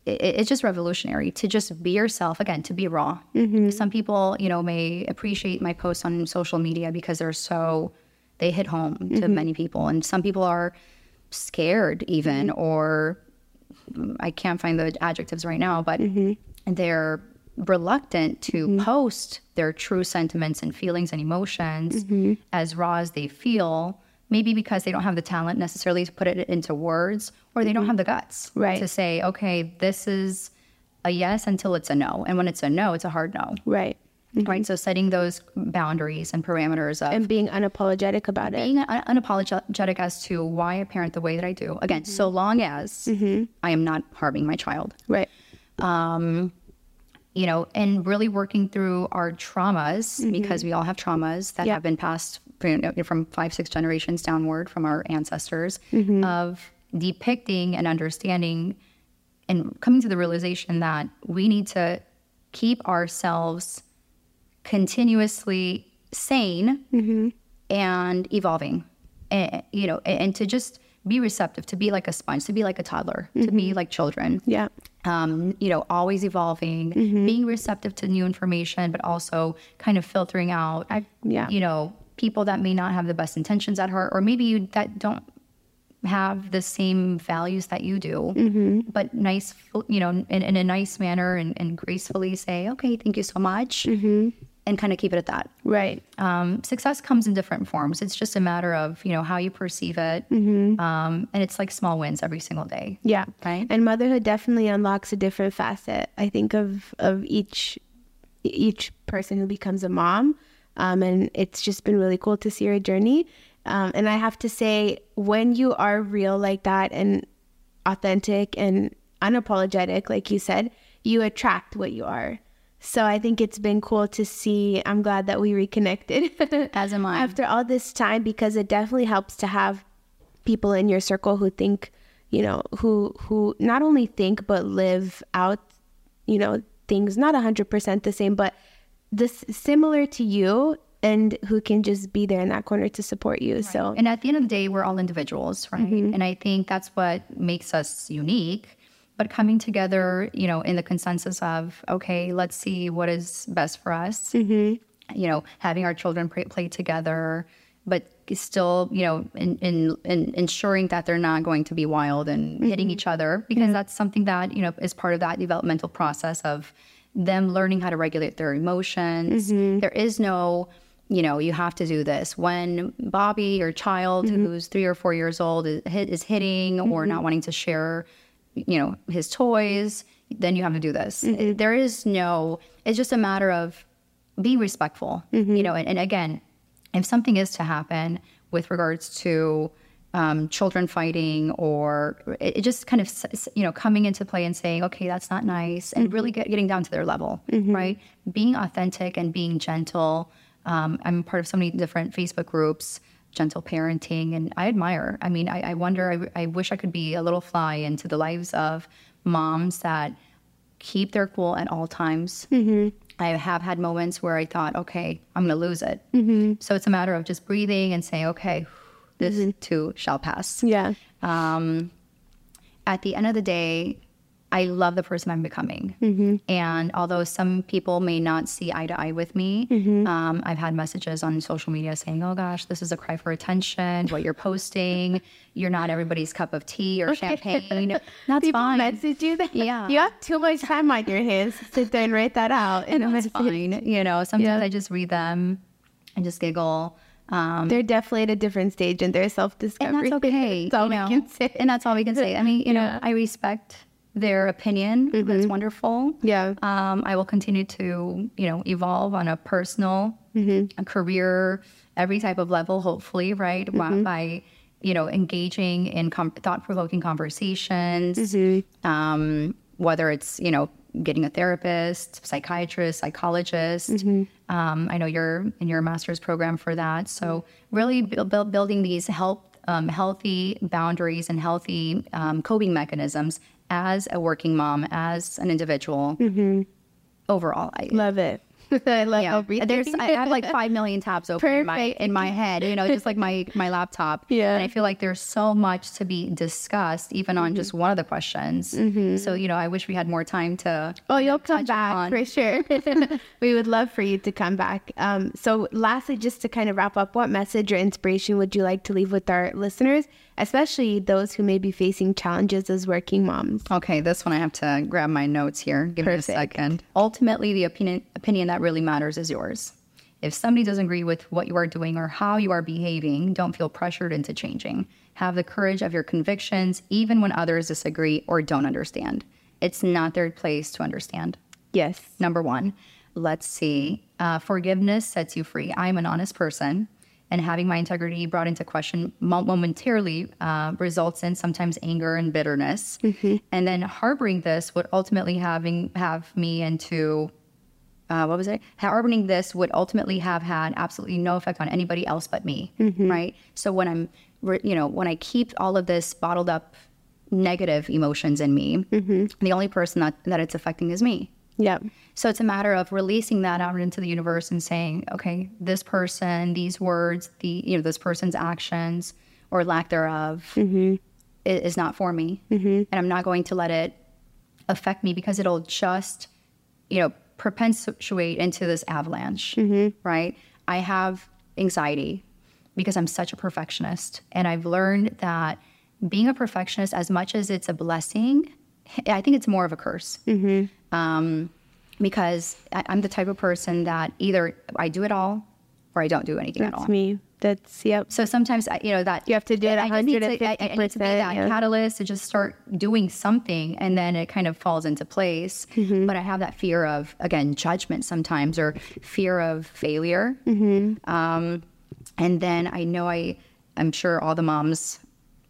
S3: it, it's just revolutionary to just be yourself again to be raw. Mm-hmm. Some people you know may appreciate my posts on social media because they're so they hit home to mm-hmm. many people. And some people are scared even mm-hmm. or I can't find the adjectives right now, but they're reluctant to mm-hmm. post their true sentiments and feelings and emotions mm-hmm. as raw as they feel. Maybe because they don't have the talent necessarily to put it into words, or they don't mm-hmm. have the guts
S2: Right.
S3: to say, okay, this is a yes until it's a no. And when it's a no, it's a hard no.
S2: Right.
S3: Right. So setting those boundaries and parameters of
S2: And being unapologetic about it.
S3: being un- unapologetic as to why I parent the way that I do. Again, so long as I am not harming my child.
S2: Right.
S3: Um, you know, and really working through our traumas mm-hmm. because we all have traumas that
S2: Yeah.
S3: have been passed from five, six generations downward from our ancestors mm-hmm. of depicting and understanding and coming to the realization that we need to keep ourselves continuously sane mm-hmm. and evolving and you know and to just be receptive to be like a sponge to be like a toddler to be mm-hmm. like children.
S2: Yeah.
S3: um, you know, always evolving, mm-hmm. being receptive to new information, but also kind of filtering out,
S2: I- yeah.
S3: you know, people that may not have the best intentions at heart, or maybe you that don't have the same values that you do, mm-hmm. but nice, you know, in, in a nice manner and, and gracefully say, okay, thank you so much, and kind of keep it at that.
S2: Right.
S3: Um, success comes in different forms. It's just a matter of you know how you perceive it, um, and it's like small wins every single day.
S2: Yeah.
S3: Right.
S2: And motherhood definitely unlocks a different facet. I think of of each each person who becomes a mom. Um, and it's just been really cool to see your journey. Um, and I have to say, when you are real like that and authentic and unapologetic, like you said, you attract what you are. So I think it's been cool to see. I'm glad that we reconnected.
S3: As am I.
S2: After all this time, because it definitely helps to have people in your circle who think, you know, who who not only think but live out, you know, things not 100% the same, but this similar to you and who can just be there in that corner to support you. So
S3: And at the end of the day, we're all individuals, right?
S2: Mm-hmm.
S3: And I think that's what makes us unique. But coming together, you know, in the consensus of, okay, let's see what is best for us.
S2: Mm-hmm.
S3: You know, having our children play, play together, but still, you know, in, in, in ensuring that they're not going to be wild and mm-hmm. hitting each other, because mm-hmm. that's something that, you know, is part of that developmental process of them learning how to regulate their emotions. Mm-hmm. There is no, you know, you have to do this. When Bobby, your child who's three or four years old, is, is hitting or not wanting to share, you know, his toys, then you have to do this. There is no, it's just a matter of being respectful, you know, and, and again, if something is to happen with regards to um, children fighting or it, it just kind of you know coming into play and saying okay that's not nice and really get, getting down to their level right? Being authentic and being gentle um, i'm part of so many different facebook groups gentle parenting and i admire i mean i, I wonder I, I wish i could be a little fly into the lives of moms that keep their cool at all times I have had moments where I thought, okay, I'm going to lose it. Mm-hmm. So it's a matter of just breathing and saying, okay, this too shall pass.
S2: yeah.
S3: Um, at the end of the day, I love the person I'm becoming. And although some people may not see eye to eye with me, um, I've had messages on social media saying, oh gosh, this is a cry for attention. What you're posting, you're not everybody's cup of tea or champagne. That's
S2: People
S3: fine.
S2: message you that.
S3: Yeah.
S2: You have too much time on your hands to sit there and write that out And, a
S3: That's fine. You know, sometimes
S2: Yeah.
S3: I just read them and just giggle. Um,
S2: They're definitely at a different stage in their self
S3: and
S2: discovery.
S3: that's okay.
S2: That's all
S3: you
S2: we
S3: know,
S2: can say.
S3: And that's all we can say. I mean, you know, I respect their opinion. That's wonderful.
S2: Mm-hmm. Yeah.
S3: Um, I will continue to, you know, evolve on a personal,
S2: Mm-hmm.
S3: a career, every type of level, hopefully, right? By-
S2: Mm-hmm.
S3: By, you know, engaging in com- thought provoking conversations,
S2: Mm-hmm.
S3: um, whether it's, you know, getting a therapist, psychiatrist, psychologist.
S2: Mm-hmm.
S3: Um, I know you're in your master's program for that. So, really bu- bu- building these help, um, healthy boundaries and healthy um, coping mechanisms as a working mom, as an individual. Mm-hmm. Overall, I,
S2: Love it. I love
S3: Yeah,
S2: everything.
S3: there's I have like five million tabs open in my, in my head, you know, just like my my laptop.
S2: Yeah.
S3: and I feel like there's so much to be discussed, even on mm-hmm. just one of the questions. Mm-hmm. So you know, I wish we had more time to.
S2: Oh, you'll come back
S3: on-
S2: for sure. we would love for you to come back. Um, so, lastly, just to kind of wrap up, what message or inspiration would you like to leave with our listeners, especially those who may be facing challenges as working moms?
S3: Okay, this one I have to grab my notes here. Give me a second. Ultimately, the opinion opinion that really matters is yours. If somebody doesn't agree with what you are doing or how you are behaving, don't feel pressured into changing. Have the courage of your convictions, even when others disagree or don't understand. It's not their place to understand.
S2: Yes.
S3: Number one, let's see. Uh, forgiveness sets you free. I'm an honest person, and having my integrity brought into question momentarily uh, results in sometimes anger and bitterness. And then harboring this would ultimately having have me into uh, what was it? Harboring this would ultimately have had absolutely no effect on anybody else but me, right? So when I'm, you know, when I keep all of this bottled up negative emotions in me, the only person that, that it's affecting is me.
S2: Yep.
S3: So it's a matter of releasing that out into the universe and saying, okay, this person, these words, the you know, this person's actions or lack thereof mm-hmm. i- is, not for me, mm-hmm. and I'm not going to let it affect me because it'll just, you know, perpetuate into this avalanche, mm-hmm. right? I have anxiety because I'm such a perfectionist, and I've learned that being a perfectionist, as much as it's a blessing, I think it's more of a curse um, because I, I'm the type of person that either I do it all or I don't do anything at all.
S2: That's me. That's, yep.
S3: So sometimes, I, you know, that
S2: You have to do it
S3: I need to, I, I need to be that
S2: yeah.
S3: catalyst to just start doing something, and then it kind of falls into place.
S2: Mm-hmm.
S3: But I have that fear of again judgment sometimes, or fear of failure.
S2: Mm-hmm.
S3: Um, and then I know I, I'm sure all the moms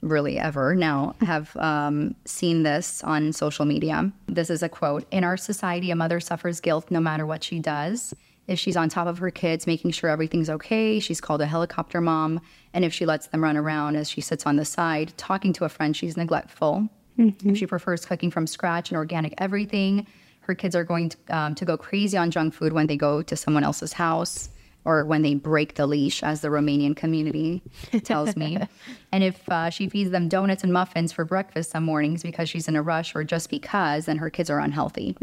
S3: really ever now have um, seen this on social media. This is a quote In our society, a mother suffers guilt no matter what she does. If she's on top of her kids, making sure everything's okay, she's called a helicopter mom. And if she lets them run around as she sits on the side, talking to a friend, she's neglectful. If she prefers cooking from scratch and organic everything, her kids are going to, um, to go crazy on junk food when they go to someone else's house or when they break the leash, as the Romanian community tells me. and if uh, she feeds them donuts and muffins for breakfast some mornings because she's in a rush or just because, then her kids are unhealthy.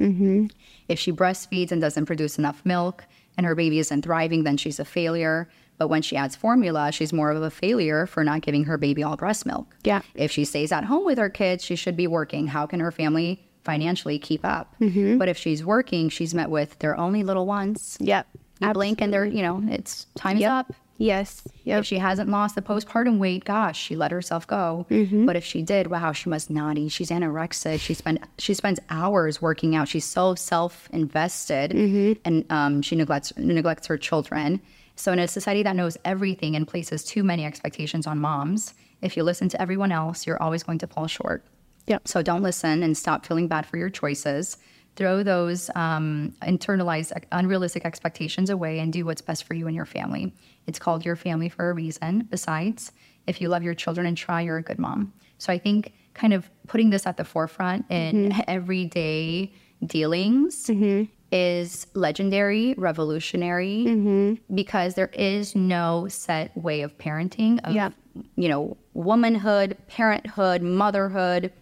S3: If she breastfeeds and doesn't produce enough milk and her baby isn't thriving, then she's a failure. But when she adds formula, she's more of a failure for not giving her baby all breast milk.
S2: Yeah.
S3: If she stays at home with her kids, she should be working. How can her family financially keep up? But if she's working, she's met with they're only little ones.
S2: Yep.
S3: You blink and they're, you know, it's time's
S2: Yep.
S3: up.
S2: Yes. Yep.
S3: If she hasn't lost the postpartum weight, gosh, she let herself go.
S2: Mm-hmm.
S3: But if she did, wow, she must not eat. She's anorexic. She spend she spends hours working out. She's so self invested,
S2: Mm-hmm.
S3: and um, she neglects neglects her children. So in a society that knows everything and places too many expectations on moms, if you listen to everyone else, you're always going to fall short.
S2: Yep.
S3: So don't listen and stop feeling bad for your choices. Throw those um, internalized, unrealistic expectations away and do what's best for you and your family. It's called your family for a reason. Besides, if you love your children and try, you're a good mom. So I think kind of putting this at the forefront in mm-hmm. everyday dealings mm-hmm. is legendary, revolutionary, mm-hmm. because there is no set way of parenting, of,
S2: Yeah.
S3: you know, womanhood, parenthood, motherhood,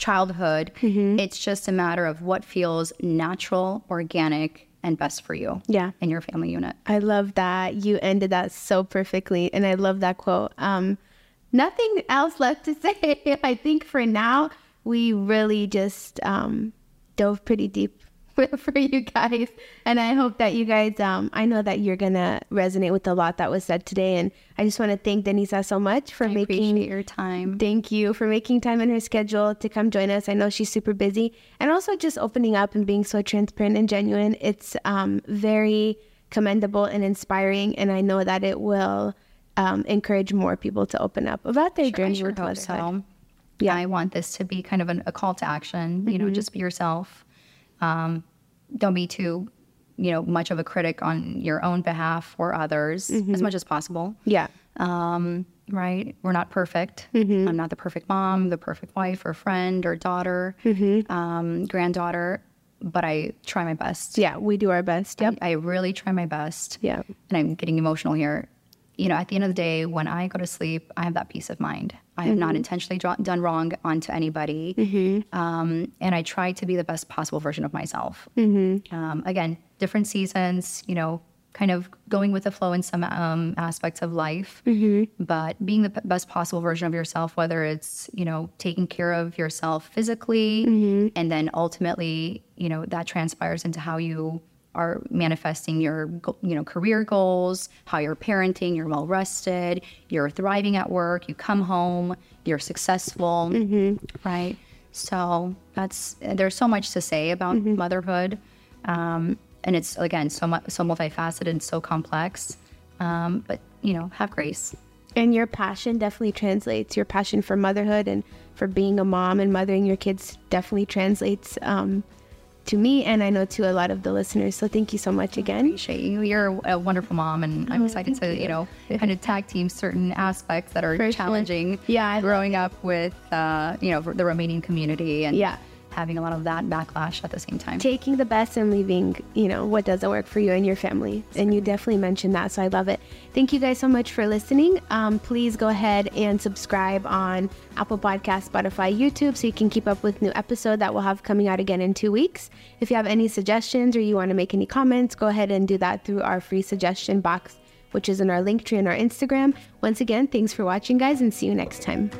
S3: childhood. It's just a matter of what feels natural, organic, and best for you
S2: Yeah.
S3: and your family unit.
S2: I love that. You ended that so perfectly. And I love that quote. Um, nothing else left to say. I think for now, we really just um, dove pretty deep for you guys. And I hope that you guys, um, I know that you're going to resonate with a lot that was said today. And I just want to thank Denisa so much for
S3: I
S2: making
S3: your time.
S2: Thank you for making time in her schedule to come join us. I know she's super busy and also just opening up and being so transparent and genuine. It's um, very commendable and inspiring. And I know that it will um, encourage more people to open up about their
S3: I
S2: journey
S3: sure
S2: with motherhood.
S3: so. Yeah, I want this to be kind of an, a call to action. You know, just be yourself. Um, don't be too, you know, much of a critic on your own behalf or others as much as possible.
S2: Yeah.
S3: Um, right? We're not perfect. I'm not the perfect mom, the perfect wife or friend or daughter, um, granddaughter. but I try my best.
S2: Yeah, we do our best. Yep.
S3: I really try my best.
S2: Yeah.
S3: And I'm getting emotional here. You know, at the end of the day, when I go to sleep, I have that peace of mind. I have not intentionally dro- done wrong onto anybody. Um, and I try to be the best possible version of myself. Um, again, different seasons, you know, kind of going with the flow in some um, aspects of life, but being the p- best possible version of yourself, whether it's, you know, taking care of yourself physically, and then ultimately, you know, that transpires into how you are manifesting your you know career goals how you're parenting you're well rested you're thriving at work you come home you're successful right? So that's there's so much to say about motherhood um, and it's again so much so multifaceted and so complex um, but you know have grace.
S2: And your passion definitely translates. Your passion for motherhood and for being a mom and mothering your kids definitely translates um, to me and I know to a lot of the listeners. So thank you so much again.
S3: appreciate you you're a wonderful mom and i'm excited to you know kind of tag team certain aspects that are
S2: For sure.
S3: challenging
S2: Yeah,
S3: growing up with uh, you know the Romanian community and
S2: Yeah.
S3: Having a lot of that backlash at the same time
S2: Taking the best and leaving, you know, what doesn't work for you and your family. And you definitely mentioned that. So I love it. Thank you guys so much for listening. Um, please go ahead and subscribe on Apple Podcast, Spotify, YouTube so you can keep up with new episode that we'll have coming out again in two weeks. If you have any suggestions or you want to make any comments, go ahead and do that through our free suggestion box, which is in our Linktree on our Instagram. Once again, thanks for watching, guys, and see you next time.